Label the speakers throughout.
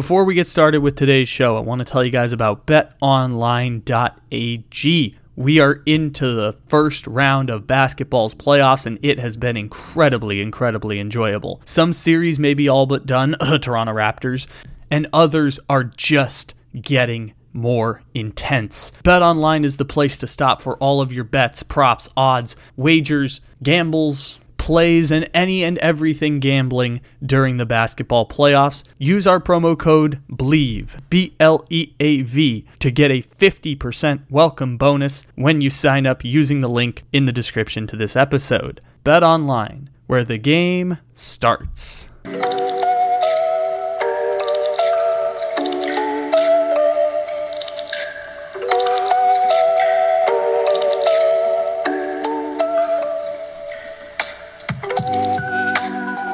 Speaker 1: Before we get started with today's show, I want to tell you guys about betonline.ag. We are into the first round of basketball's playoffs, and it has been incredibly, incredibly enjoyable. Some series may be all but done, Toronto Raptors, and others are just getting more intense. BetOnline is the place to stop for all of your bets, props, odds, wagers, gambles, plays, and any and everything gambling during the basketball playoffs. Use our promo code BLEAV, B L E A V, to get a 50% welcome bonus when you sign up using the link in the description to this episode. Bet online, where the game starts.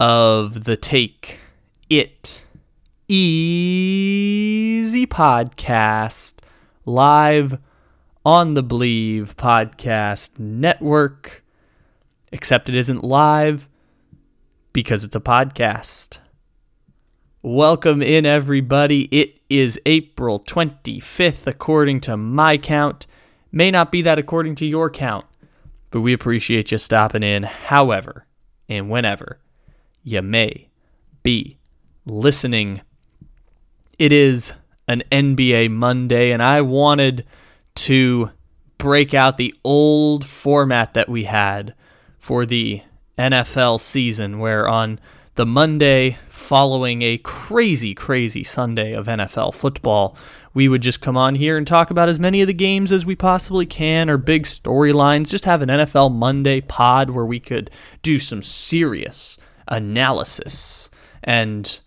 Speaker 1: of the Take It Easy podcast live on the Bleav Podcast Network. Except it isn't live because it's a podcast. Welcome in, everybody. It is April 25th, according to my count. May not be that according to your count, but we appreciate you stopping in, however, and whenever you may be listening. It is an NBA Monday, and I wanted to break out the old format that we had for the NFL season, where on the Monday following a crazy, crazy Sunday of NFL football, we would just come on here and talk about as many of the games as we possibly can or big storylines. Just have an NFL Monday pod where we could do some serious analysis. And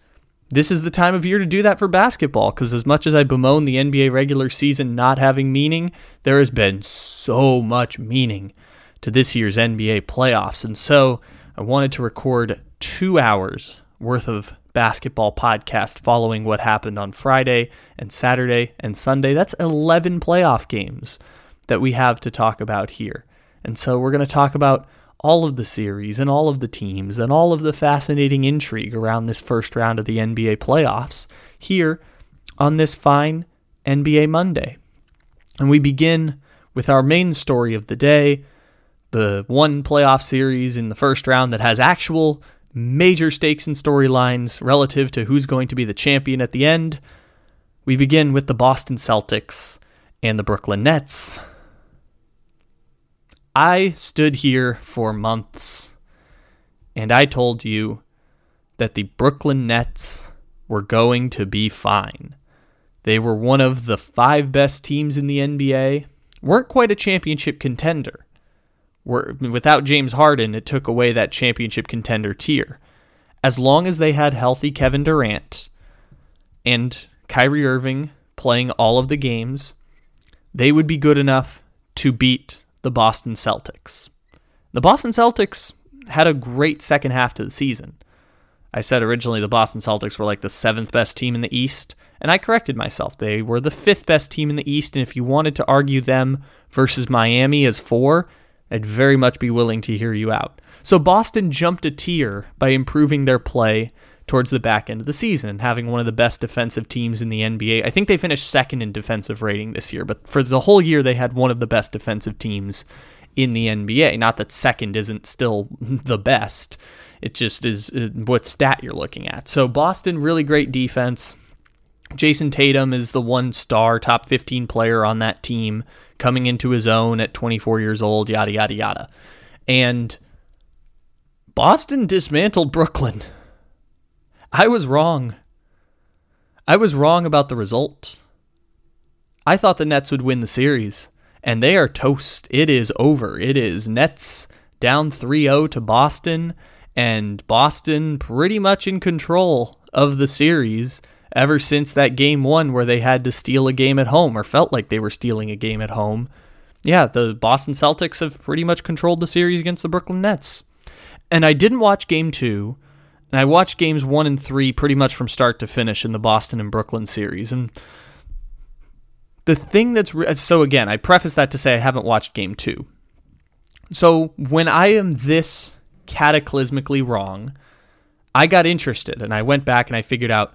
Speaker 1: this is the time of year to do that for basketball because, as much as I bemoan the NBA regular season not having meaning, there has been so much meaning to this year's NBA playoffs. And so I wanted to record two hours worth of basketball podcast following what happened on Friday and Saturday and Sunday. That's 11 playoff games that we have to talk about here. And so we're going to talk about all of the series and all of the teams and all of the fascinating intrigue around this first round of the NBA playoffs here on this fine NBA Monday. And we begin with our main story of the day the one playoff series in the first round that has actual major stakes and storylines relative to who's going to be the champion at the end. We begin with the Boston Celtics and the Brooklyn Nets. I stood here for months and I told you that the Brooklyn Nets were going to be fine. They were one of the five best teams in the NBA, weren't quite a championship contender. Were, without James Harden, it took away that championship contender tier. As long as they had healthy Kevin Durant and Kyrie Irving playing all of the games, they would be good enough to beat the Boston Celtics. The Boston Celtics had a great second half to the season. I said originally the Boston Celtics were like the seventh best team in the East, and I corrected myself. They were the fifth best team in the East, and if you wanted to argue them versus Miami as four, I'd very much be willing to hear you out. So Boston jumped a tier by improving their play towards the back end of the season and having one of the best defensive teams in the NBA. I think they finished second in defensive rating this year, but for the whole year, they had one of the best defensive teams in the NBA. Not that second isn't still the best, it just is uh, what stat you're looking at. So, Boston, really great defense. Jayson Tatum is the one star, top 15 player on that team, coming into his own at 24 years old, yada, yada, yada. And Boston dismantled Brooklyn. I was wrong. I was wrong about the result. I thought the Nets would win the series, and they are toast. It is over. It is Nets down 3 0 to Boston, and Boston pretty much in control of the series ever since that game one where they had to steal a game at home or felt like they were stealing a game at home. Yeah, the Boston Celtics have pretty much controlled the series against the Brooklyn Nets. And I didn't watch game two, and I watched games one and three pretty much from start to finish in the Boston and Brooklyn series. And the thing that's re- so again, I preface that to say I haven't watched game two. So when I am this cataclysmically wrong, I got interested and I went back and I figured out,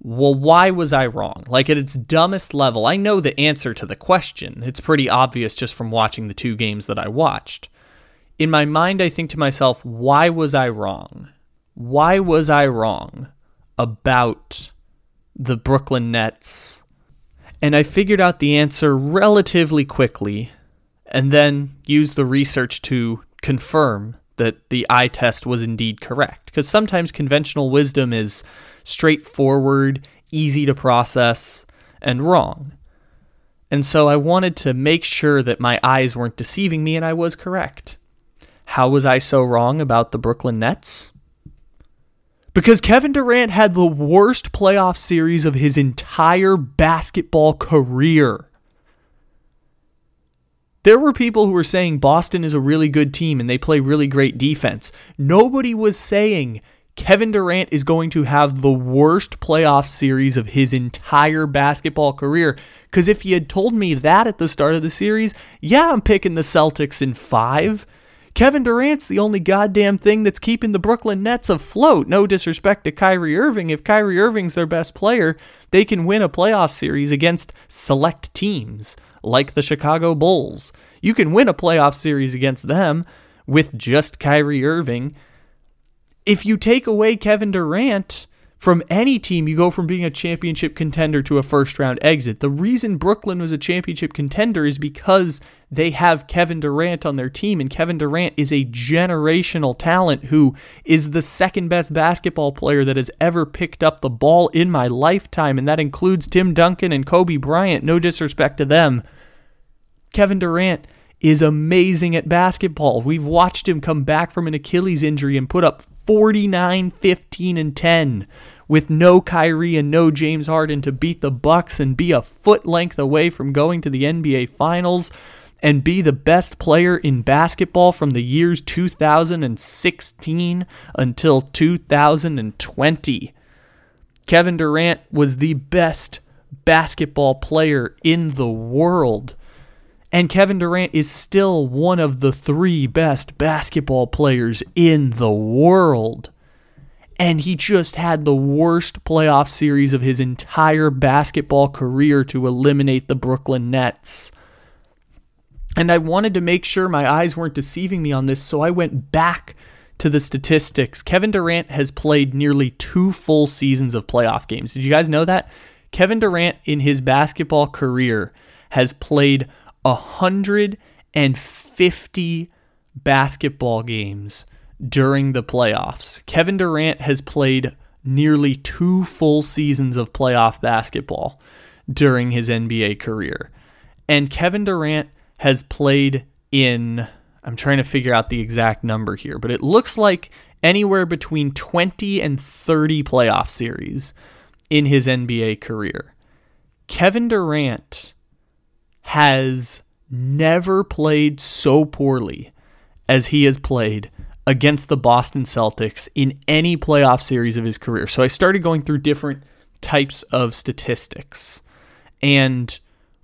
Speaker 1: well, why was I wrong? Like at its dumbest level, I know the answer to the question. It's pretty obvious just from watching the two games that I watched. In my mind, I think to myself, why was I wrong? Why was I wrong about the Brooklyn Nets? And I figured out the answer relatively quickly and then used the research to confirm that the eye test was indeed correct. Because sometimes conventional wisdom is straightforward, easy to process, and wrong. And so I wanted to make sure that my eyes weren't deceiving me and I was correct. How was I so wrong about the Brooklyn Nets? Because Kevin Durant had the worst playoff series of his entire basketball career. There were people who were saying Boston is a really good team and they play really great defense. Nobody was saying Kevin Durant is going to have the worst playoff series of his entire basketball career. Because if you had told me that at the start of the series, yeah, I'm picking the Celtics in five. Kevin Durant's the only goddamn thing that's keeping the Brooklyn Nets afloat. No disrespect to Kyrie Irving. If Kyrie Irving's their best player, they can win a playoff series against select teams like the Chicago Bulls. You can win a playoff series against them with just Kyrie Irving. If you take away Kevin Durant from any team, you go from being a championship contender to a first round exit. The reason Brooklyn was a championship contender is because they have Kevin Durant on their team, and Kevin Durant is a generational talent who is the second best basketball player that has ever picked up the ball in my lifetime, and that includes Tim Duncan and Kobe Bryant. No disrespect to them. Kevin Durant is amazing at basketball. We've watched him come back from an Achilles injury and put up 49, 15, and 10 with no Kyrie and no James Harden to beat the Bucks and be a foot length away from going to the NBA Finals and be the best player in basketball from the years 2016 until 2020. Kevin Durant was the best basketball player in the world. And Kevin Durant is still one of the three best basketball players in the world. And he just had the worst playoff series of his entire basketball career to eliminate the Brooklyn Nets. And I wanted to make sure my eyes weren't deceiving me on this, so I went back to the statistics. Kevin Durant has played nearly two full seasons of playoff games. Did you guys know that? Kevin Durant, in his basketball career, has played 150 basketball games during the playoffs. Kevin Durant has played nearly two full seasons of playoff basketball during his NBA career. And Kevin Durant has played in, I'm trying to figure out the exact number here, but it looks like anywhere between 20 and 30 playoff series in his NBA career. Kevin Durant has never played so poorly as he has played against the Boston Celtics in any playoff series of his career. So I started going through different types of statistics. And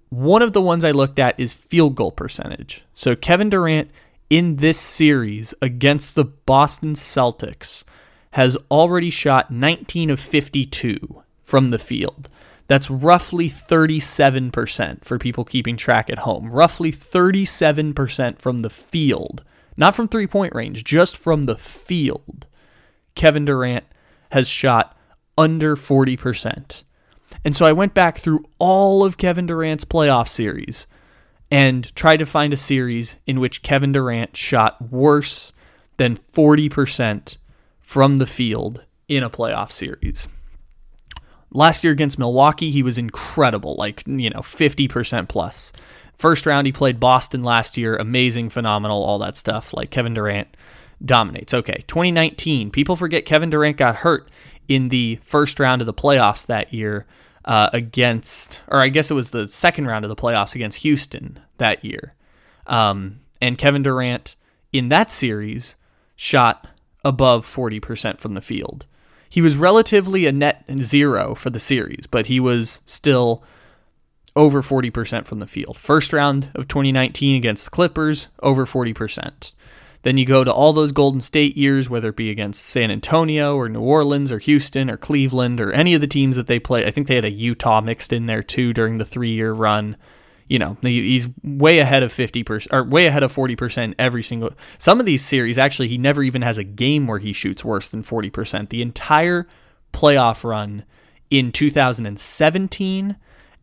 Speaker 1: one of the ones I looked at is field goal percentage. So Kevin Durant in this series against the Boston Celtics has already shot 19 of 52 from the field. That's roughly 37% for people keeping track at home. Roughly 37% from the field, not from three point range, just from the field. Kevin Durant has shot under 40%. And so I went back through all of Kevin Durant's playoff series and tried to find a series in which Kevin Durant shot worse than 40% from the field in a playoff series. Last year against Milwaukee, he was incredible, like, you know, 50% plus. First round, he played Boston last year. Amazing, phenomenal, all that stuff. Like Kevin Durant dominates. Okay, 2019. People forget Kevin Durant got hurt in the first round of the playoffs that year uh, against, or I guess it was the second round of the playoffs against Houston that year. Um, and Kevin Durant in that series shot above 40% from the field. He was relatively a net zero for the series, but he was still over 40% from the field. First round of 2019 against the Clippers, over 40%. Then you go to all those Golden State years, whether it be against San Antonio or New Orleans or Houston or Cleveland or any of the teams that they play. I think they had a Utah mixed in there too during the three year run. You know, he's way ahead of 50% or way ahead of 40% every single. Some of these series, actually, he never even has a game where he shoots worse than 40%. The entire playoff run in 2017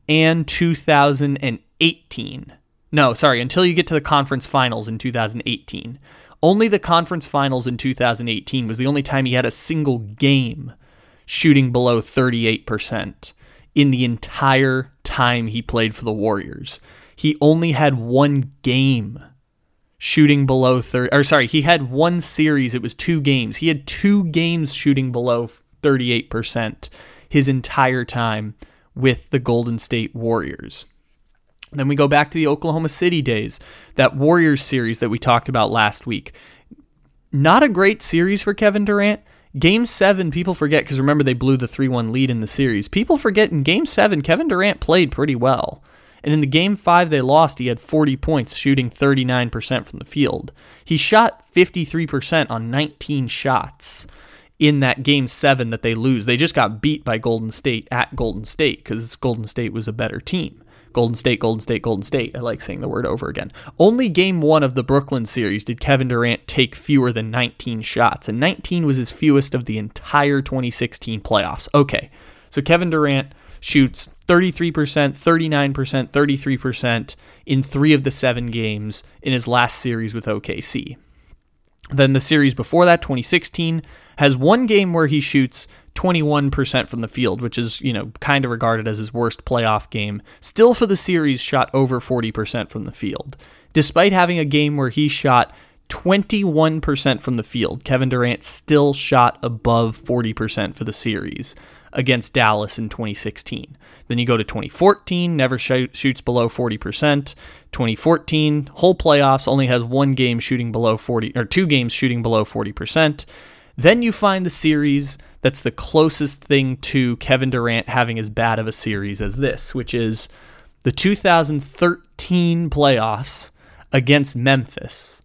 Speaker 1: and 2018. No, sorry, until you get to the conference finals in 2018. Only the conference finals in 2018 was the only time he had a single game shooting below 38% in the entire time he played for the Warriors. He only had one game shooting below 30 or sorry, he had one series, it was two games. He had two games shooting below 38% his entire time with the Golden State Warriors. Then we go back to the Oklahoma City days, that Warriors series that we talked about last week. Not a great series for Kevin Durant. Game seven, people forget because remember they blew the 3 1 lead in the series. People forget in game seven, Kevin Durant played pretty well. And in the game five they lost, he had 40 points, shooting 39% from the field. He shot 53% on 19 shots in that game seven that they lose. They just got beat by Golden State at Golden State because Golden State was a better team. Golden State, Golden State, Golden State. I like saying the word over again. Only game one of the Brooklyn series did Kevin Durant take fewer than 19 shots, and 19 was his fewest of the entire 2016 playoffs. Okay, so Kevin Durant shoots 33%, 39%, 33% in three of the seven games in his last series with OKC. Then the series before that, 2016, has one game where he shoots 21% from the field, which is, you know, kind of regarded as his worst playoff game. Still for the series shot over 40% from the field. Despite having a game where he shot 21% from the field, Kevin Durant still shot above 40% for the series against Dallas in 2016. Then you go to 2014, never sh- shoots below 40%. 2014, whole playoffs only has one game shooting below 40 or two games shooting below 40%. Then you find the series that's the closest thing to Kevin Durant having as bad of a series as this, which is the 2013 playoffs against Memphis.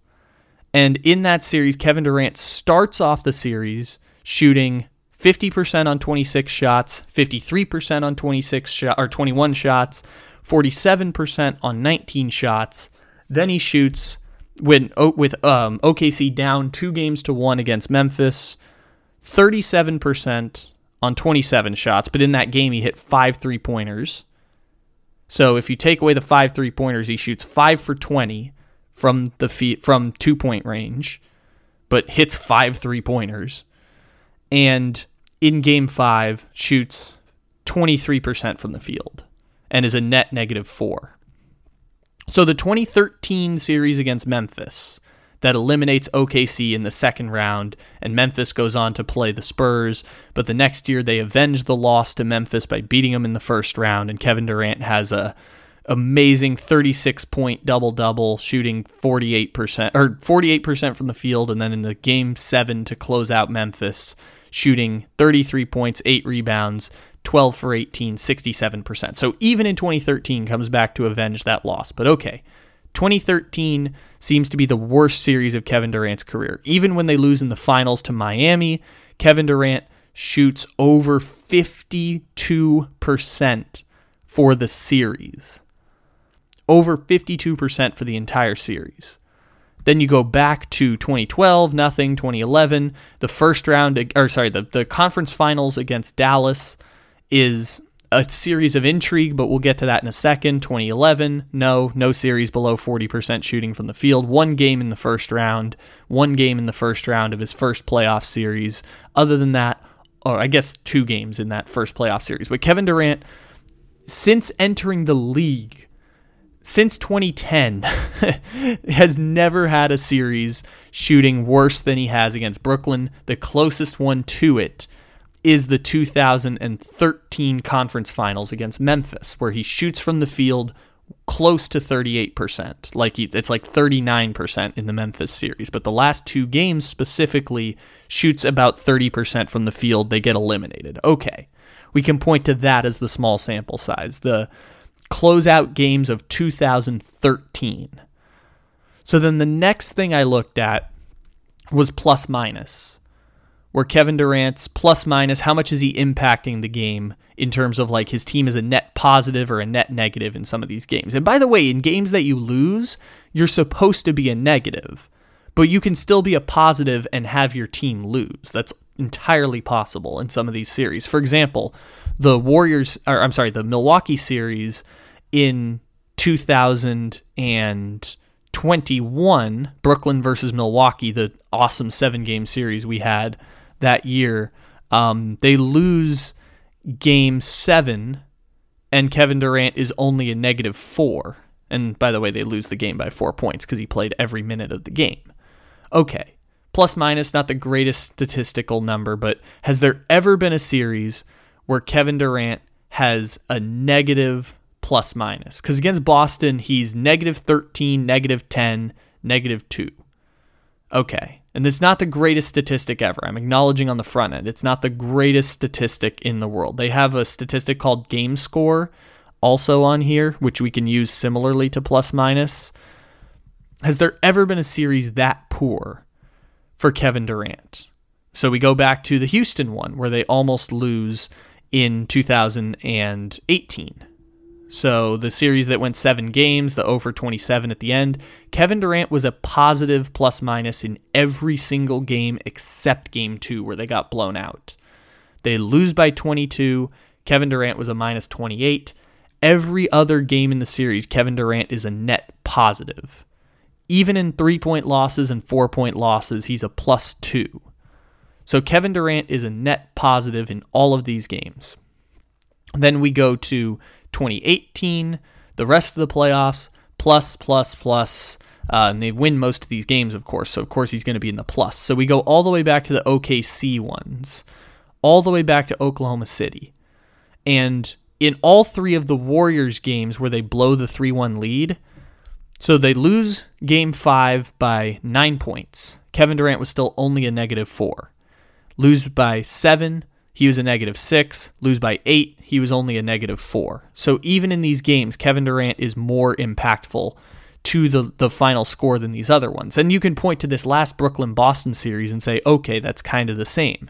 Speaker 1: And in that series, Kevin Durant starts off the series shooting 50% on 26 shots, 53% on 26 shot, or 21 shots, 47% on 19 shots. Then he shoots when with um, OKC down two games to one against Memphis, 37% on 27 shots, but in that game he hit five three pointers. So if you take away the five three pointers, he shoots five for 20 from the feet from two point range, but hits five three pointers. And in game five, shoots 23% from the field and is a net negative four. So the 2013 series against Memphis that eliminates OKC in the second round, and Memphis goes on to play the Spurs. But the next year, they avenge the loss to Memphis by beating them in the first round, and Kevin Durant has a amazing 36 point double double, shooting 48% or 48% from the field, and then in the game seven to close out Memphis, shooting 33 points, eight rebounds. 12 for 18, 67%. So even in 2013 comes back to avenge that loss. But okay, 2013 seems to be the worst series of Kevin Durant's career. Even when they lose in the finals to Miami, Kevin Durant shoots over 52% for the series. Over 52% for the entire series. Then you go back to 2012, nothing, 2011, the first round, or sorry, the, the conference finals against Dallas is a series of intrigue, but we'll get to that in a second. 2011, no, no series below 40% shooting from the field. One game in the first round, one game in the first round of his first playoff series. Other than that, or I guess two games in that first playoff series. But Kevin Durant, since entering the league, since 2010, has never had a series shooting worse than he has against Brooklyn. The closest one to it is the 2013 conference finals against Memphis, where he shoots from the field close to 38%. Like it's like 39% in the Memphis series, but the last two games specifically shoots about 30% from the field. They get eliminated. Okay. We can point to that as the small sample size. The closeout games of 2013. So then the next thing I looked at was plus minus where Kevin Durant's plus minus, how much is he impacting the game in terms of like his team is a net positive or a net negative in some of these games. And by the way, in games that you lose, you're supposed to be a negative, but you can still be a positive and have your team lose. That's entirely possible in some of these series. For example, the Warriors, or I'm sorry, the Milwaukee series in 2021, Brooklyn versus Milwaukee, the awesome seven game series we had that year. Um, they lose game seven, and Kevin Durant is only a negative four. And by the way, they lose the game by four points because he played every minute of the game. Okay. Plus minus, not the greatest statistical number, but has there ever been a series where Kevin Durant has a negative plus minus? Because against Boston, he's negative 13, negative 10, negative 2. Okay. And it's not the greatest statistic ever. I'm acknowledging on the front end. It's not the greatest statistic in the world. They have a statistic called game score also on here, which we can use similarly to plus minus. Has there ever been a series that poor for Kevin Durant? So we go back to the Houston one where they almost lose in 2018. So the series that went seven games, the over 27 at the end, Kevin Durant was a positive plus minus in every single game except game two, where they got blown out. They lose by 22. Kevin Durant was a minus 28. Every other game in the series, Kevin Durant is a net positive. Even in three point losses and four point losses, he's a plus two. So Kevin Durant is a net positive in all of these games. Then we go to 2018, the rest of the playoffs, plus, plus, plus. Uh, and they win most of these games, of course. So, of course, he's going to be in the plus. So, we go all the way back to the OKC ones, all the way back to Oklahoma City. And in all three of the Warriors games where they blow the 3 1 lead, so they lose game five by nine points. Kevin Durant was still only a negative four. Lose by seven, he was a negative six. Lose by eight, he was only a negative four. So even in these games, Kevin Durant is more impactful to the, the final score than these other ones. And you can point to this last Brooklyn Boston series and say, okay, that's kind of the same.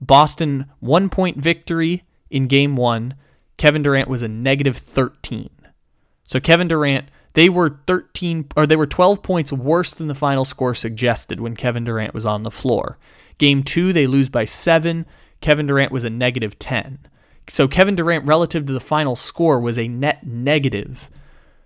Speaker 1: Boston, one point victory in game one. Kevin Durant was a negative 13. So Kevin Durant, they were 13 or they were 12 points worse than the final score suggested when Kevin Durant was on the floor. Game two, they lose by seven. Kevin Durant was a negative 10. So Kevin Durant, relative to the final score, was a net negative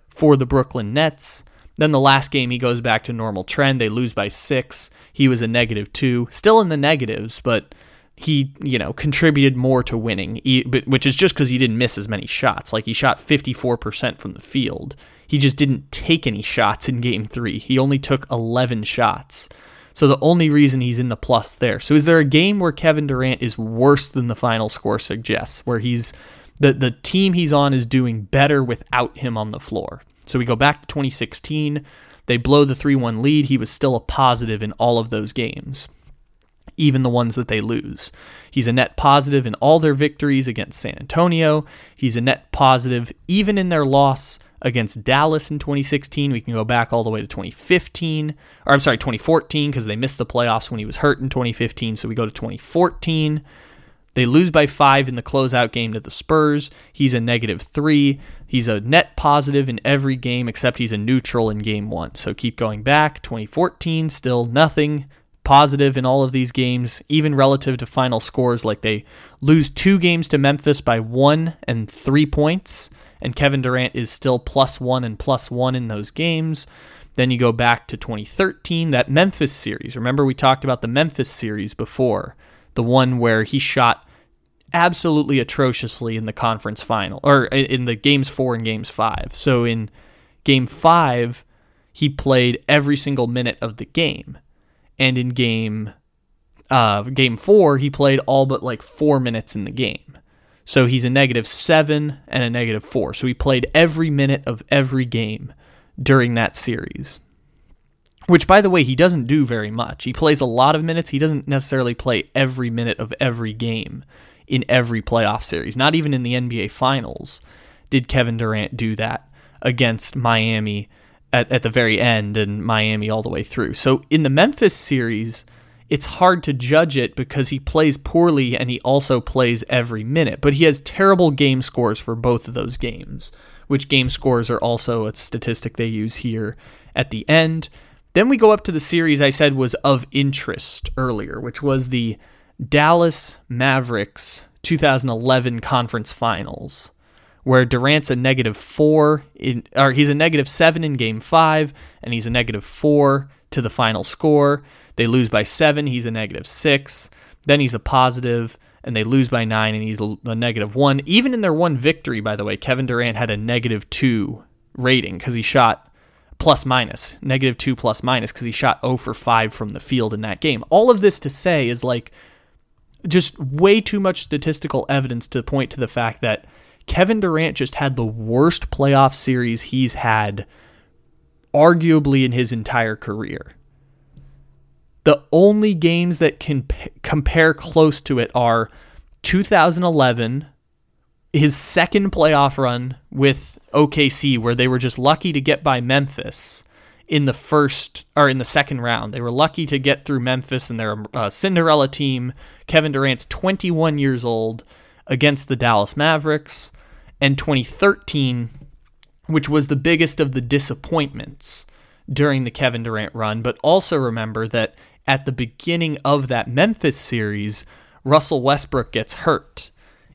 Speaker 1: for the Brooklyn Nets. Then the last game, he goes back to normal trend. They lose by six. He was a negative two, still in the negatives, but he, you know, contributed more to winning, which is just because he didn't miss as many shots. Like he shot 54% from the field. He just didn't take any shots in game three. He only took 11 shots. So the only reason he's in the plus there. So is there a game where Kevin Durant is worse than the final score suggests, where he's the the team he's on is doing better without him on the floor? So we go back to 2016. They blow the 3-1 lead. He was still a positive in all of those games. Even the ones that they lose. He's a net positive in all their victories against San Antonio. He's a net positive even in their loss against Dallas in 2016. We can go back all the way to 2015, or I'm sorry, 2014, because they missed the playoffs when he was hurt in 2015. So we go to 2014. They lose by five in the closeout game to the Spurs. He's a negative three. He's a net positive in every game except he's a neutral in game one. So keep going back. 2014, still nothing positive in all of these games, even relative to final scores. Like they lose two games to Memphis by one and three points and Kevin Durant is still plus one and plus one in those games. Then you go back to 2013, that Memphis series. Remember, we talked about the Memphis series before, the one where he shot absolutely atrociously in the conference final, or in the games four and games five. So in game five, he played every single minute of the game. And in game uh, game four, he played all but like four minutes in the game. So he's a negative seven and a negative four. So he played every minute of every game during that series. Which, by the way, he doesn't do very much. He plays a lot of minutes. He doesn't necessarily play every minute of every game in every playoff series. Not even in the NBA Finals did Kevin Durant do that against Miami at, at the very end and Miami all the way through. So in the Memphis series, it's hard to judge it because he plays poorly and he also plays every minute. But he has terrible game scores for both of those games, which game scores are also a statistic they use here at the end. Then we go up to the series I said was of interest earlier, which was the Dallas Mavericks 2011 conference finals, where Durant's a negative four in, or he's a negative seven in game five, and he's a negative four to the final score. They lose by seven, he's a negative six. Then he's a positive, and they lose by nine, and he's a negative one. Even in their one victory, by the way, Kevin Durant had a negative two rating because he shot plus minus, negative two plus minus, because he shot 0 for 5 from the field in that game. All of this to say is like just way too much statistical evidence to point to the fact that Kevin Durant just had the worst playoff series he's had, arguably, in his entire career. The only games that can p- compare close to it are 2011 his second playoff run with OKC, where they were just lucky to get by Memphis in the first or in the second round. They were lucky to get through Memphis, and they're a uh, Cinderella team. Kevin Durant's 21 years old against the Dallas Mavericks, and 2013, which was the biggest of the disappointments during the Kevin Durant run. But also remember that at the beginning of that Memphis series, Russell Westbrook gets hurt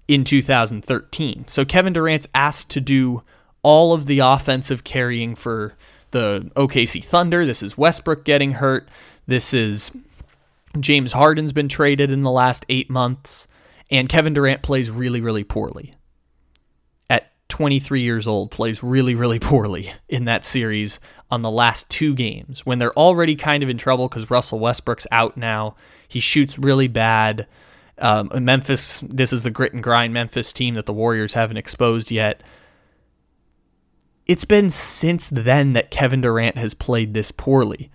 Speaker 1: in 2013. So Kevin Durant's asked to do all of the offensive carrying for the OKC Thunder. This is Westbrook getting hurt. This is James Harden's been traded in the last eight months. And Kevin Durant plays really, really poorly. At 23 years old, plays really, really poorly in that series on the last two games when they're already kind of in trouble because Russell Westbrook's out now. He shoots really bad. Um, Memphis, this is the grit and grind Memphis team that the Warriors haven't exposed yet. It's been since then that Kevin Durant has played this poorly.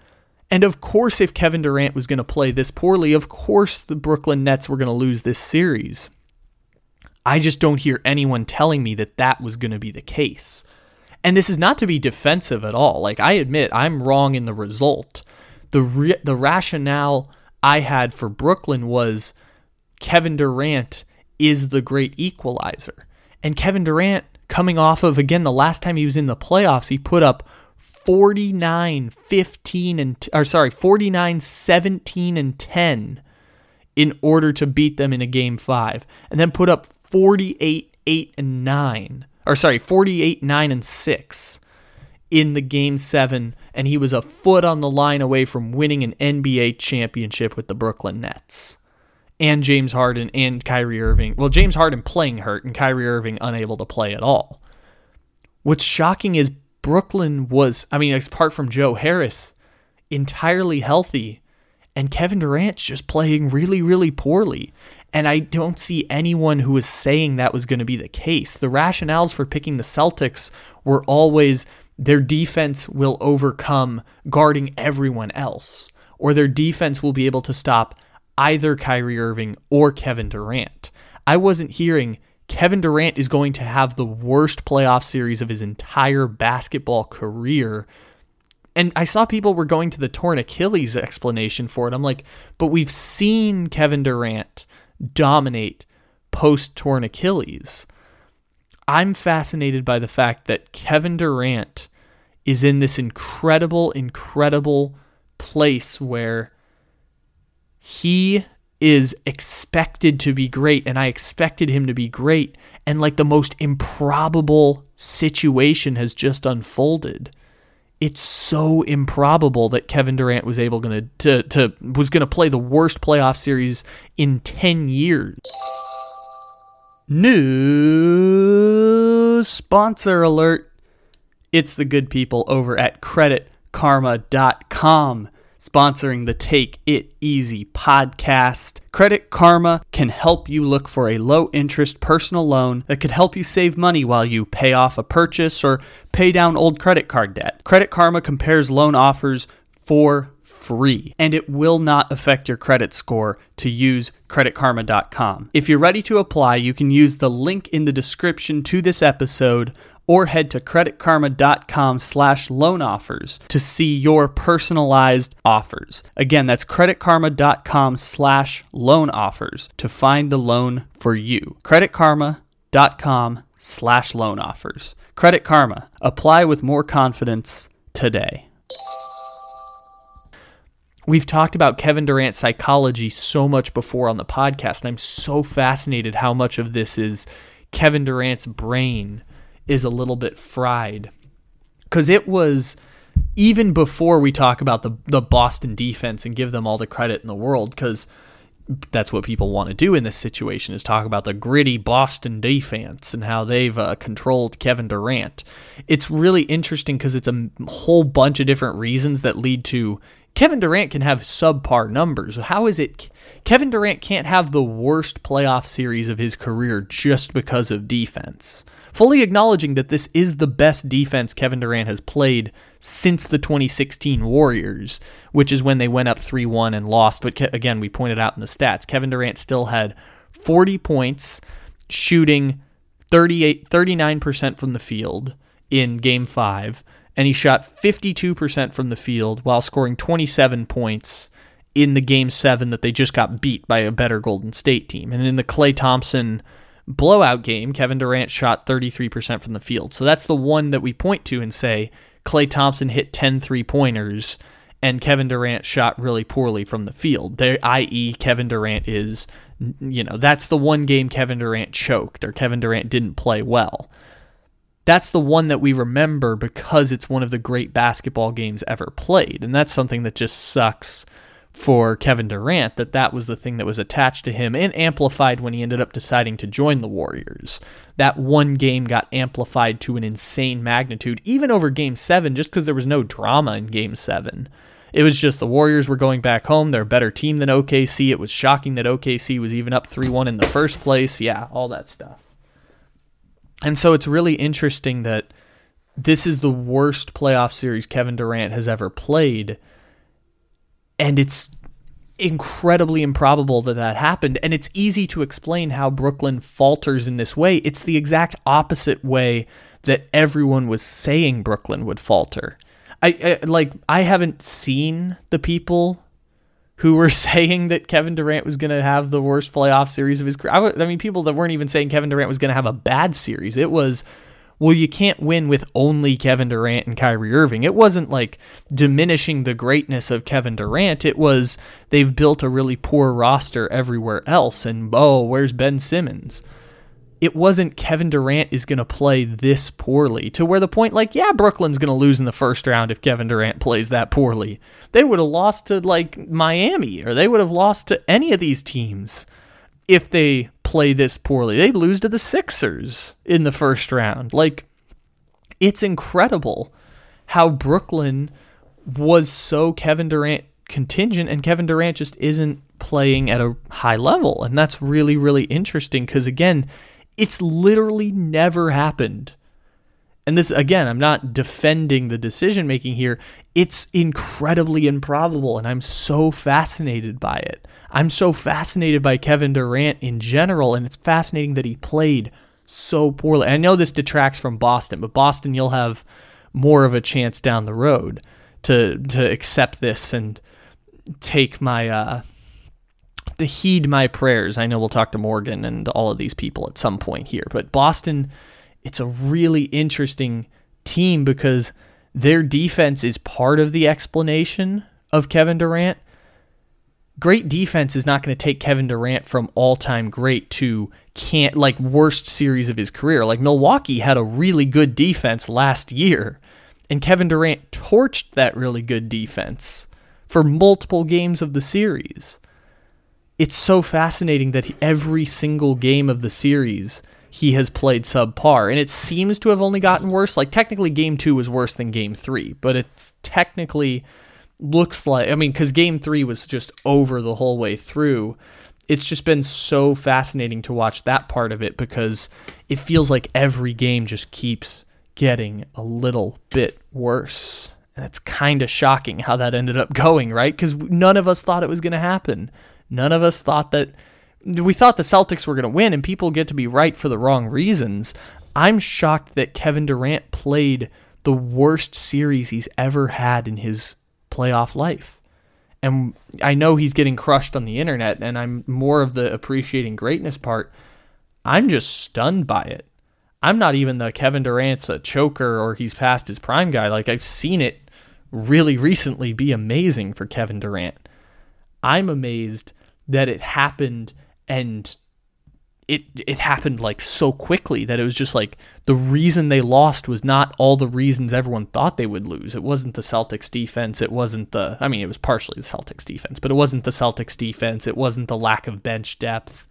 Speaker 1: And of course, if Kevin Durant was going to play this poorly, of course the Brooklyn Nets were going to lose this series. I just don't hear anyone telling me that that was going to be the case. And this is not to be defensive at all. Like I admit, I'm wrong in the result. The re- the rationale I had for Brooklyn was Kevin Durant is the great equalizer. And Kevin Durant, coming off of, again, the last time he was in the playoffs, he put up 49, 15, and, or sorry, 49, 17, and 10 in order to beat them in a game five. And then put up 48, 8, and 9. Or sorry, 48, 9, and 6 in the game seven. And he was a foot on the line away from winning an NBA championship with the Brooklyn Nets and James Harden and Kyrie Irving. Well, James Harden playing hurt and Kyrie Irving unable to play at all. What's shocking is Brooklyn was, I mean, apart from Joe Harris, entirely healthy, and Kevin Durant's just playing really, really poorly. And I don't see anyone who was saying that was going to be the case. The rationales for picking the Celtics were always their defense will overcome guarding everyone else, or their defense will be able to stop either Kyrie Irving or Kevin Durant. I wasn't hearing Kevin Durant is going to have the worst playoff series of his entire basketball career. And I saw people were going to the torn Achilles explanation for it. I'm like, but we've seen Kevin Durant dominate post torn Achilles. I'm fascinated by the fact that Kevin Durant is in this incredible, incredible place where he is expected to be great and I expected him to be great and like the most improbable situation has just unfolded. It's so improbable that Kevin Durant was able gonna to, to was gonna play the worst playoff series in 10 years. New sponsor alert. It's the good people over at creditkarma.com sponsoring the Take It Easy podcast. Credit Karma can help you look for a low interest personal loan that could help you save money while you pay off a purchase or pay down old credit card debt. Credit Karma compares loan offers for free and it will not affect your credit score to use creditkarma.com. If you're ready to apply, you can use the link in the description to this episode or head to creditkarma.com slash loan offers to see your personalized offers. Again, that's creditkarma.com slash loan offers to find the loan for you. creditkarma.com slash loan offers. Credit Karma. Apply with more confidence today. We've talked about Kevin Durant's psychology so much before on the podcast, and I'm so fascinated how much of this is Kevin Durant's brain is a little bit fried. Because it was even before we talk about the, the Boston defense and give them all the credit in the world, because that's what people want to do in this situation is talk about the gritty Boston defense and how they've uh, controlled Kevin Durant. It's really interesting because it's a whole bunch of different reasons that lead to Kevin Durant can have subpar numbers. How is it Kevin Durant can't have the worst playoff series of his career just because of defense? Fully acknowledging that this is the best defense Kevin Durant has played since the 2016 Warriors, which is when they went up 3 1 and lost. But again, we pointed out in the stats, Kevin Durant still had 40 points, shooting 38, 39% from the field in game five, and he shot 52% from the field while scoring 27 points in the game seven that they just got beat by a better Golden State team. And in the Klay Thompson blowout game, Kevin Durant shot 33% from the field. So that's the one that we point to and say Klay Thompson hit 10 three pointers and Kevin Durant shot really poorly from the field. There, i.e., Kevin Durant is, you know, that's the one game Kevin Durant choked or Kevin Durant didn't play well. That's the one that we remember because it's one of the great basketball games ever played. And that's something that just sucks for Kevin Durant that that was the thing that was attached to him and amplified when he ended up deciding to join the Warriors. That one game got amplified to an insane magnitude, even over game seven, just because there was no drama in game seven. It was just the Warriors were going back home. They're a better team than OKC. It was shocking that OKC was even up 3 1 in the first place. Yeah, all that stuff. And so it's really interesting that this is the worst playoff series Kevin Durant has ever played and it's incredibly improbable that that happened. And it's easy to explain how Brooklyn falters in this way. It's the exact opposite way that everyone was saying Brooklyn would falter. I, I like I haven't seen the people who were saying that Kevin Durant was going to have the worst playoff series of his career. I, I mean, people that weren't even saying Kevin Durant was going to have a bad series. It was well, you can't win with only Kevin Durant and Kyrie Irving. It wasn't like diminishing the greatness of Kevin Durant. It was they've built a really poor roster everywhere else. And oh, where's Ben Simmons? It wasn't Kevin Durant is going to play this poorly to where the point, like, yeah, Brooklyn's going to lose in the first round if Kevin Durant plays that poorly. They would have lost to, like, Miami or they would have lost to any of these teams if they play this poorly. They lose to the Sixers in the first round. Like, it's incredible how Brooklyn was so Kevin Durant contingent and Kevin Durant just isn't playing at a high level. And that's really, really interesting because, again, it's literally never happened. And this, again, I'm not defending the decision making here. It's incredibly improbable, and I'm so fascinated by it. I'm so fascinated by Kevin Durant in general, and it's fascinating that he played so poorly. I know this detracts from Boston, but Boston, you'll have more of a chance down the road to to accept this and take my uh, to heed my prayers. I know we'll talk to Morgan and all of these people at some point here, but Boston, it's a really interesting team because their defense is part of the explanation of Kevin Durant, great defense is not going to take Kevin Durant from all-time great to can't like worst series of his career. Like Milwaukee had a really good defense last year, and Kevin Durant torched that really good defense for multiple games of the series. It's so fascinating that every single game of the series he has played subpar, and it seems to have only gotten worse. Like technically, game two was worse than game three, but it's technically looks like I mean cuz game 3 was just over the whole way through. It's just been so fascinating to watch that part of it because it feels like every game just keeps getting a little bit worse. And it's kind of shocking how that ended up going, right? Cuz none of us thought it was going to happen. None of us thought that we thought the Celtics were going to win and people get to be right for the wrong reasons. I'm shocked that Kevin Durant played the worst series he's ever had in his playoff life. And I know he's getting crushed on the internet, and I'm more of the appreciating greatness part. I'm just stunned by it. I'm not even the Kevin Durant's a choker or he's past his prime guy. Like, I've seen it really recently be amazing for Kevin Durant. I'm amazed that it happened and it it happened like so quickly that it was just like the reason they lost was not all the reasons everyone thought they would lose. It wasn't the Celtics defense, it wasn't the I mean it was partially the Celtics defense, but it wasn't the Celtics defense, it wasn't the lack of bench depth.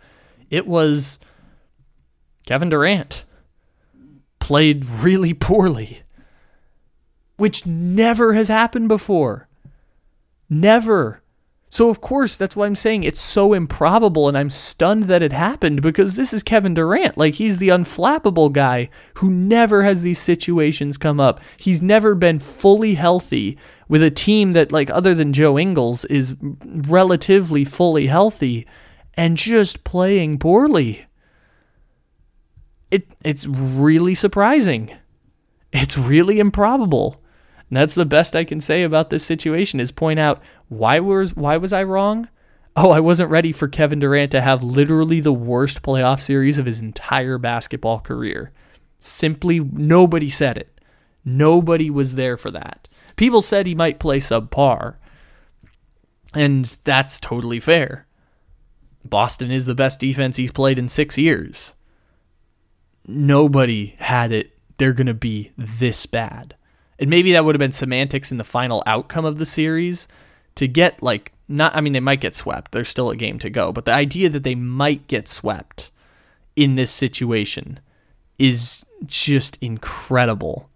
Speaker 1: It was Kevin Durant played really poorly, which never has happened before. Never. So, of course, that's why I'm saying it's so improbable and I'm stunned that it happened because this is Kevin Durant. Like, he's the unflappable guy who never has these situations come up. He's never been fully healthy with a team that, like, other than Joe Ingles, is relatively fully healthy and just playing poorly. It, it's really surprising. It's really improbable. And that's the best I can say about this situation is point out why was why was I wrong? Oh, I wasn't ready for Kevin Durant to have literally the worst playoff series of his entire basketball career. Simply nobody said it. Nobody was there for that. People said he might play subpar. And that's totally fair. Boston is the best defense he's played in 6 years. Nobody had it they're going to be this bad. And maybe that would have been semantics in the final outcome of the series to get like not I mean they might get swept. There's still a game to go, but the idea that they might get swept in this situation is just incredible.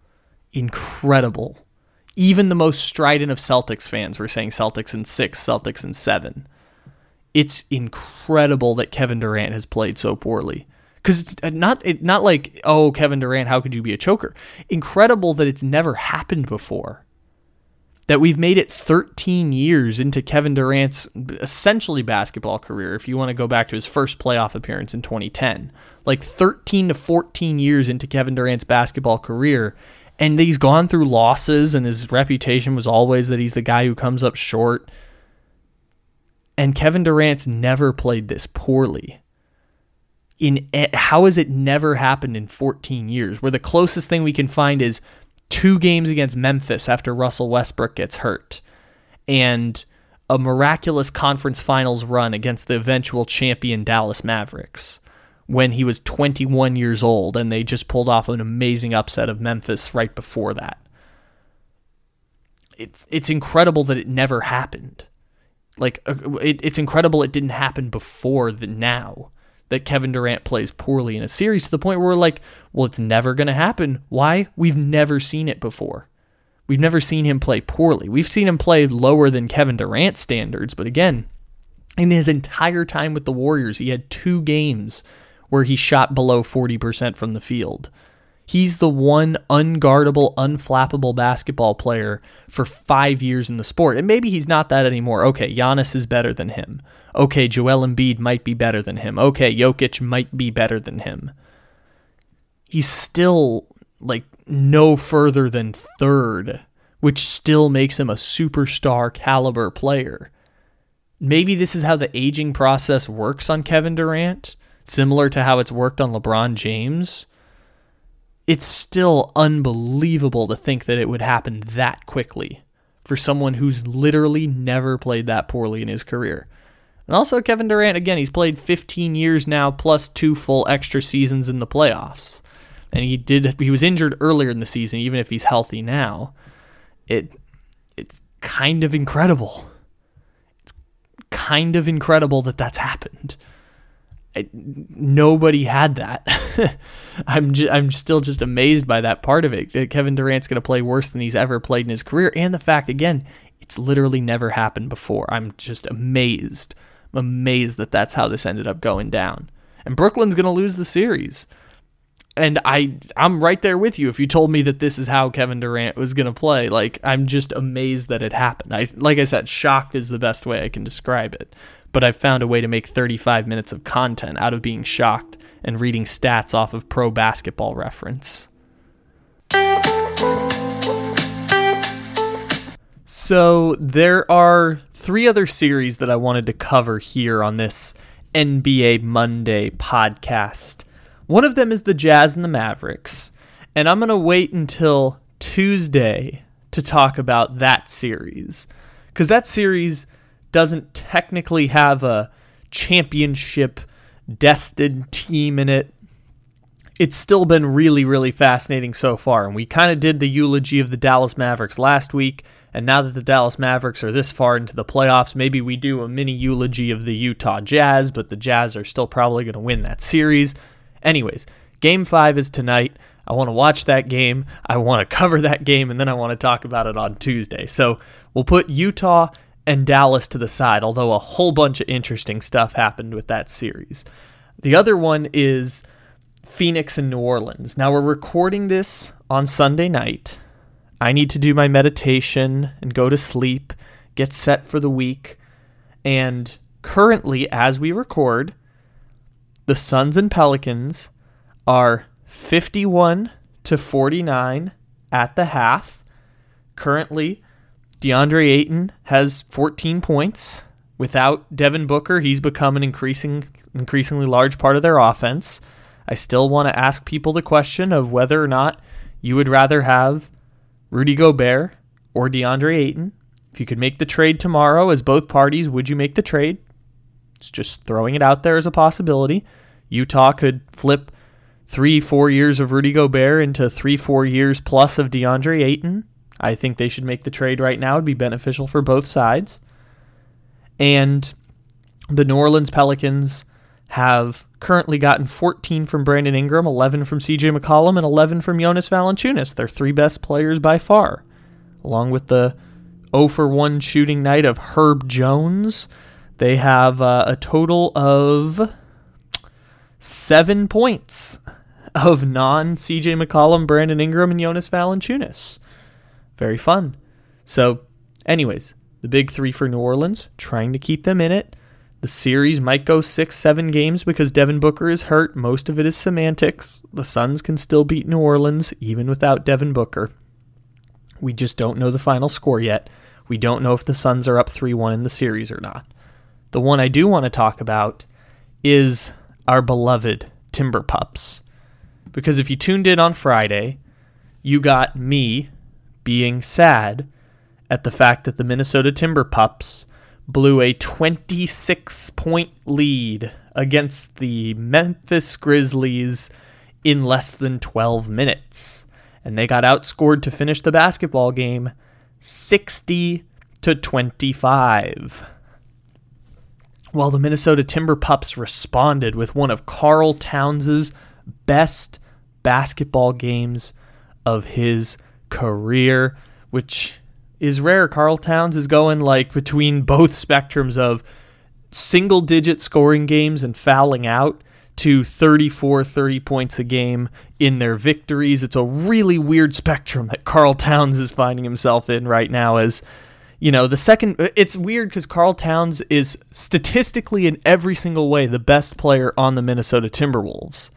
Speaker 1: Incredible. Even the most strident of Celtics fans were saying Celtics in 6, Celtics in 7. It's incredible that Kevin Durant has played so poorly because it's uh, not it, not like oh Kevin Durant, how could you be a choker? Incredible that it's never happened before. That we've made it 13 years into Kevin Durant's essentially basketball career. If you want to go back to his first playoff appearance in 2010, like 13 to 14 years into Kevin Durant's basketball career, and he's gone through losses, and his reputation was always that he's the guy who comes up short. And Kevin Durant's never played this poorly in how has it never happened in 14 years? Where the closest thing we can find is two games against Memphis after Russell Westbrook gets hurt, and a miraculous conference finals run against the eventual champion Dallas Mavericks when he was 21 years old, and they just pulled off an amazing upset of Memphis right before that. It's it's incredible that it never happened. Like uh, it, it's incredible it didn't happen before the now that Kevin Durant plays poorly in a series to the point where we're like, well, it's never going to happen. Why? We've never seen it before. We've never seen him play poorly. We've seen him play lower than Kevin Durant standards, but again, in his entire time with the Warriors, he had two games where he shot below 40% from the field. He's the one unguardable, unflappable basketball player for five years in the sport. And maybe he's not that anymore. Okay, Giannis is better than him. Okay, Joel Embiid might be better than him. Okay, Jokic might be better than him. He's still like no further than third, which still makes him a superstar caliber player. Maybe this is how the aging process works on Kevin Durant, similar to how it's worked on LeBron James it's still unbelievable to think that it would happen that quickly for someone who's literally never played that poorly in his career. And also, Kevin Durant, again, he's played 15 years now, plus two full extra seasons in the playoffs. And he did, he was injured earlier in the season, even if he's healthy now. It, it's kind of incredible. It's kind of incredible that that's happened. I, nobody had that. I'm ju- I'm still just amazed by that part of it. That Kevin Durant's going to play worse than he's ever played in his career, and the fact again, It's literally never happened before. I'm just amazed. I'm amazed that that's how this ended up going down. And Brooklyn's going to lose the series. And I I'm right there with you if you told me that this is how Kevin Durant was going to play. Like I'm just amazed that it happened. I like I said shocked is the best way I can describe it. But I've found a way to make 35 minutes of content out of being shocked and reading stats off of pro basketball reference. So, there are three other series that I wanted to cover here on this NBA Monday podcast. One of them is the Jazz and the Mavericks, and I'm going to wait until Tuesday to talk about that series because that series doesn't technically have a championship destined team in it. It's still been really, really fascinating so far. And we kind of did the eulogy of the Dallas Mavericks last week. And now that the Dallas Mavericks are this far into the playoffs, maybe we do a mini eulogy of the Utah Jazz, but the Jazz are still probably going to win that series. Anyways, game five is tonight. I want to watch that game. I want to cover that game, and then I want to talk about it on Tuesday. So we'll put Utah and Dallas to the side, although a whole bunch of interesting stuff happened with that series. The other one is Phoenix and New Orleans. Now we're recording this on Sunday night. I need to do my meditation and go to sleep, get set for the week. And currently, as we record, the Suns and Pelicans are 51 to 49 at the half. Currently, DeAndre Ayton has 14 points. Without Devin Booker, he's become an increasing increasingly large part of their offense. I still want to ask people the question of whether or not you would rather have Rudy Gobert or DeAndre Ayton. If you could make the trade tomorrow as both parties, would you make the trade? It's just throwing it out there as a possibility. Utah could flip three, four years of Rudy Gobert into three, four years plus of DeAndre Ayton. I think they should make the trade right now. It'd be beneficial for both sides. And the New Orleans Pelicans have currently gotten 14 from Brandon Ingram, 11 from CJ McCollum, and 11 from Jonas Valanciunas. Their three best players by far, along with the 0 for 1 shooting night of Herb Jones. They have uh, a total of seven points of non CJ McCollum, Brandon Ingram, and Jonas Valanciunas very fun. So, anyways, the big three for New Orleans, trying to keep them in it. The series might go six, seven games because Devin Booker is hurt. Most of it is semantics. The Suns can still beat New Orleans even without Devin Booker. We just don't know the final score yet. We don't know if the Suns are up 3 1 in the series or not. The one I do want to talk about is our beloved Timber Pups. Because if you tuned in on Friday, you got me being sad at the fact that the Minnesota Timber Pups blew a 26 point lead against the Memphis Grizzlies in less than 12 minutes. And they got outscored to finish the basketball game 60 to 25. While the Minnesota Timber Pups responded with one of Karl Towns' best basketball games of his career, which is rare. Karl Towns is going like between both spectrums of single digit scoring games and fouling out to 34, 30 points a game in their victories. It's a really weird spectrum that Karl Towns is finding himself in right now as you know, the second it's weird cuz Karl Towns is statistically in every single way the best player on the Minnesota Timberwolves.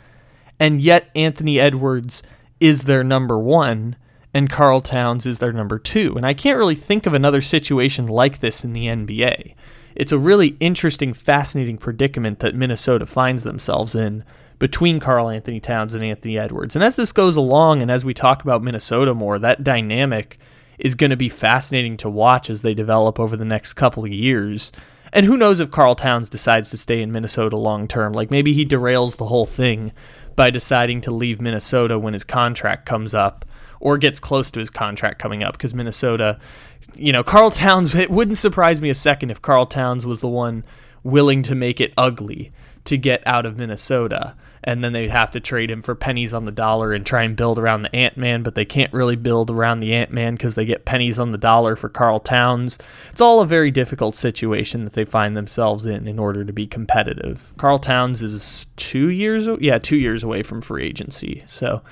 Speaker 1: And yet Anthony Edwards is their number 1 and Karl Towns is their number two. And I can't really think of another situation like this in the NBA. It's a really interesting, fascinating predicament that Minnesota finds themselves in between Karl-Anthony Towns and Anthony Edwards. And as this goes along and as we talk about Minnesota more, that dynamic is going to be fascinating to watch as they develop over the next couple of years. And who knows if Karl Towns decides to stay in Minnesota long term? Like maybe he derails the whole thing by deciding to leave Minnesota when his contract comes up or gets close to his contract coming up because Minnesota, you know, Karl Towns, it wouldn't surprise me a second if Karl Towns was the one willing to make it ugly to get out of Minnesota and then they'd have to trade him for pennies on the dollar and try and build around the Ant Man, but they can't really build around the Ant Man because they get pennies on the dollar for Karl Towns. It's all a very difficult situation that they find themselves in in order to be competitive. Karl Towns is two years, yeah, two years away from free agency, so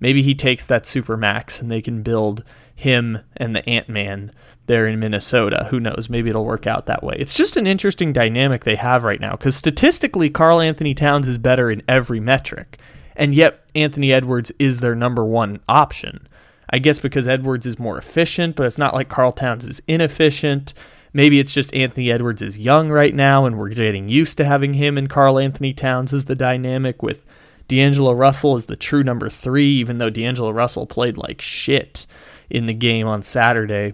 Speaker 1: maybe he takes that super max and they can build him and the Ant Man there in Minnesota. Who knows? Maybe it'll work out that way. It's just an interesting dynamic they have right now because statistically, Karl-Anthony Towns is better in every metric, and yet Anthony Edwards is their number one option. I guess because Edwards is more efficient, but it's not like Karl Towns is inefficient. Maybe it's just Anthony Edwards is young right now, and we're getting used to having him and Karl-Anthony Towns as the dynamic with D'Angelo Russell is the true number three, even though D'Angelo Russell played like shit in the game on Saturday.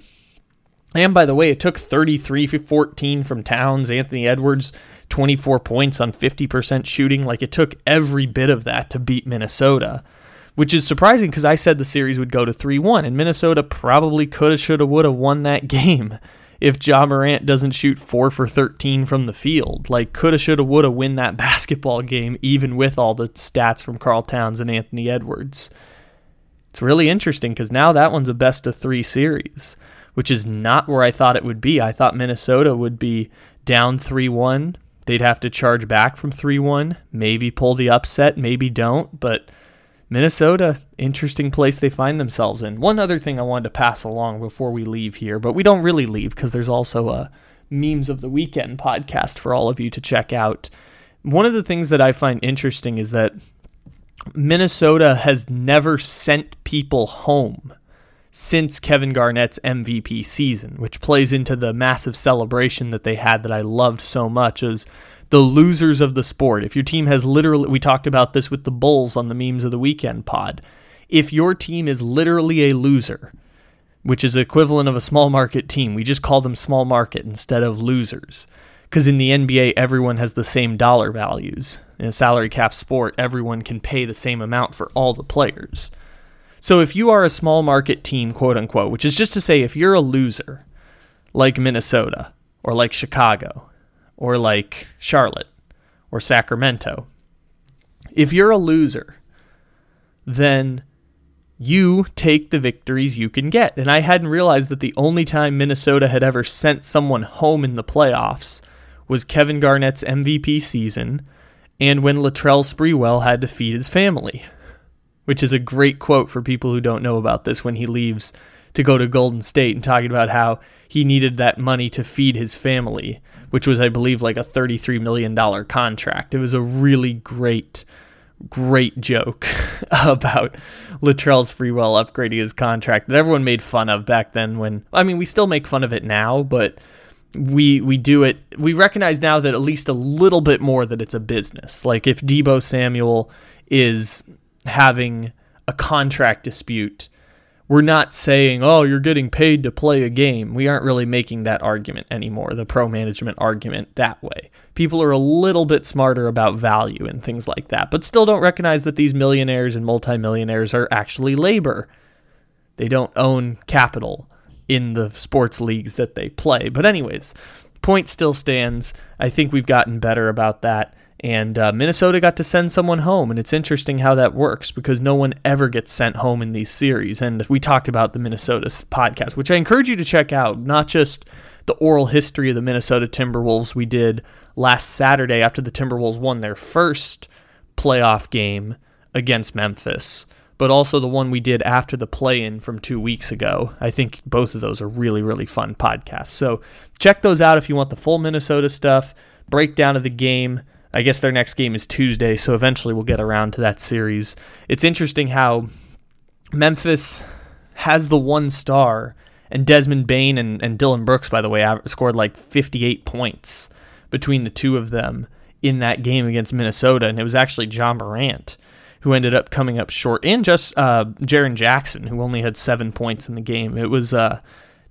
Speaker 1: And by the way, it took 33 14 from Towns, Anthony Edwards, 24 points on 50% shooting. Like it took every bit of that to beat Minnesota, which is surprising because I said the series would go to 3 1, and Minnesota probably could have, should have, would have won that game if Ja Morant doesn't shoot 4 for 13 from the field. Like could have, should have, would have win that basketball game, even with all the stats from Karl Towns and Anthony Edwards. It's really interesting because now that one's a best of three series which is not where I thought it would be. I thought Minnesota would be down 3 1. They'd have to charge back from 3 1, maybe pull the upset, maybe don't. But Minnesota, interesting place they find themselves in. One other thing I wanted to pass along before we leave here, but we don't really leave because there's also a Memes of the Weekend podcast for all of you to check out. One of the things that I find interesting is that Minnesota has never sent people home since Kevin Garnett's MVP season, which plays into the massive celebration that they had that I loved so much as the losers of the sport. If your team has literally, we talked about this with the Bulls on the Memes of the Weekend pod. If your team is literally a loser, which is equivalent of a small market team, we just call them small market instead of losers. Because in the NBA, everyone has the same dollar values. In a salary cap sport, everyone can pay the same amount for all the players. So if you are a small market team, quote unquote, which is just to say if you're a loser like Minnesota or like Chicago or like Charlotte or Sacramento, if you're a loser, then you take the victories you can get. And I hadn't realized that the only time Minnesota had ever sent someone home in the playoffs was Kevin Garnett's MVP season and when Latrell Sprewell had to feed his family which is a great quote for people who don't know about this when he leaves to go to Golden State and talking about how he needed that money to feed his family, which was, I believe, like a $33 million contract. It was a really great, great joke about Latrell Sprewell upgrading his contract that everyone made fun of back then when, I mean, we still make fun of it now, but we we do it we recognize now that at least a little bit more that it's a business like if Deebo Samuel is having a contract dispute. We're not saying, oh, you're getting paid to play a game. We aren't really making that argument anymore, the pro management argument that way. People are a little bit smarter about value and things like that, but still don't recognize that these millionaires and multimillionaires are actually labor. They don't own capital in the sports leagues that they play. But, anyways, point still stands. I think we've gotten better about that. And uh, Minnesota got to send someone home, and it's interesting how that works because no one ever gets sent home in these series. And we talked about the Minnesota podcast, which I encourage you to check out, not just the oral history of the Minnesota Timberwolves we did last Saturday after the Timberwolves won their first playoff game against Memphis, but also the one we did after the play in from two weeks ago. I think both of those are really, really fun podcasts. So check those out if you want the full Minnesota stuff, breakdown of the game I guess their next game is Tuesday, so eventually we'll get around to that series. It's interesting how Memphis has the one star, and Desmond Bane and, and Dillon Brooks, by the way, scored like 58 points between the two of them in that game against Minnesota, and it was actually Ja Morant who ended up coming up short, and just uh, Jaren Jackson, who only had seven points in the game. It was uh,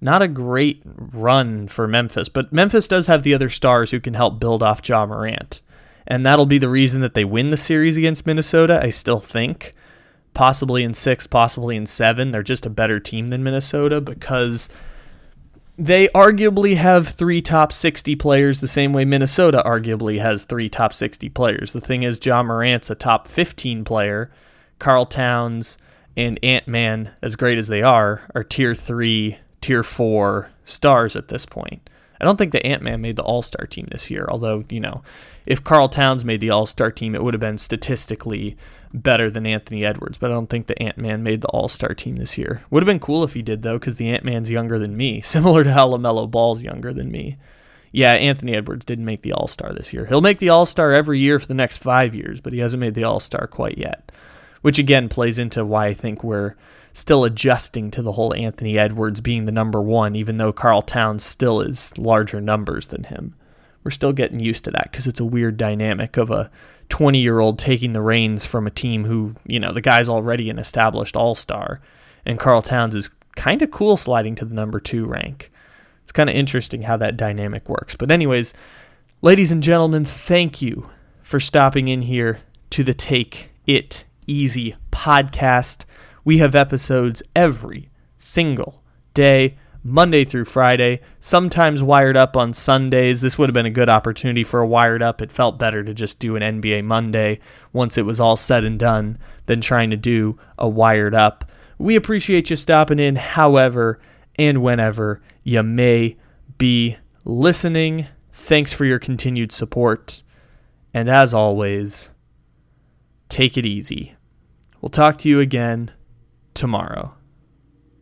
Speaker 1: not a great run for Memphis, but Memphis does have the other stars who can help build off Ja Morant and that'll be the reason that they win the series against Minnesota. I still think, possibly in six, possibly in seven. They're just a better team than Minnesota because they arguably have three top 60 players the same way Minnesota arguably has three top 60 players. The thing is, Ja Morant's a top 15 player. Karl Towns and Ant Man, as great as they are, are tier three, tier four stars at this point. I don't think the Ant Man made the All Star team this year, although, you know, if Karl Towns made the All Star team, it would have been statistically better than Anthony Edwards, but I don't think the Ant Man made the All Star team this year. Would have been cool if he did though, because the Ant Man's younger than me, similar to how LaMelo Ball's younger than me. Yeah, Anthony Edwards didn't make the All Star this year. He'll make the All Star every year for the next five years, but he hasn't made the All Star quite yet. Which again plays into why I think we're still adjusting to the whole Anthony Edwards being the number one, even though Karl Towns still is larger numbers than him. We're still getting used to that because it's a weird dynamic of a 20 year old taking the reins from a team who, you know, the guy's already an established all star. And Karl Towns is kind of cool sliding to the number two rank. It's kind of interesting how that dynamic works. But, anyways, ladies and gentlemen, thank you for stopping in here to the Take It Easy podcast. We have episodes every single day Monday through Friday, sometimes wired up on Sundays. This would have been a good opportunity for a wired up. It felt better to just do an NBA Monday once it was all said and done than trying to do a wired up. We appreciate you stopping in, however and whenever you may be listening. Thanks for your continued support. And as always, take it easy. We'll talk to you again tomorrow.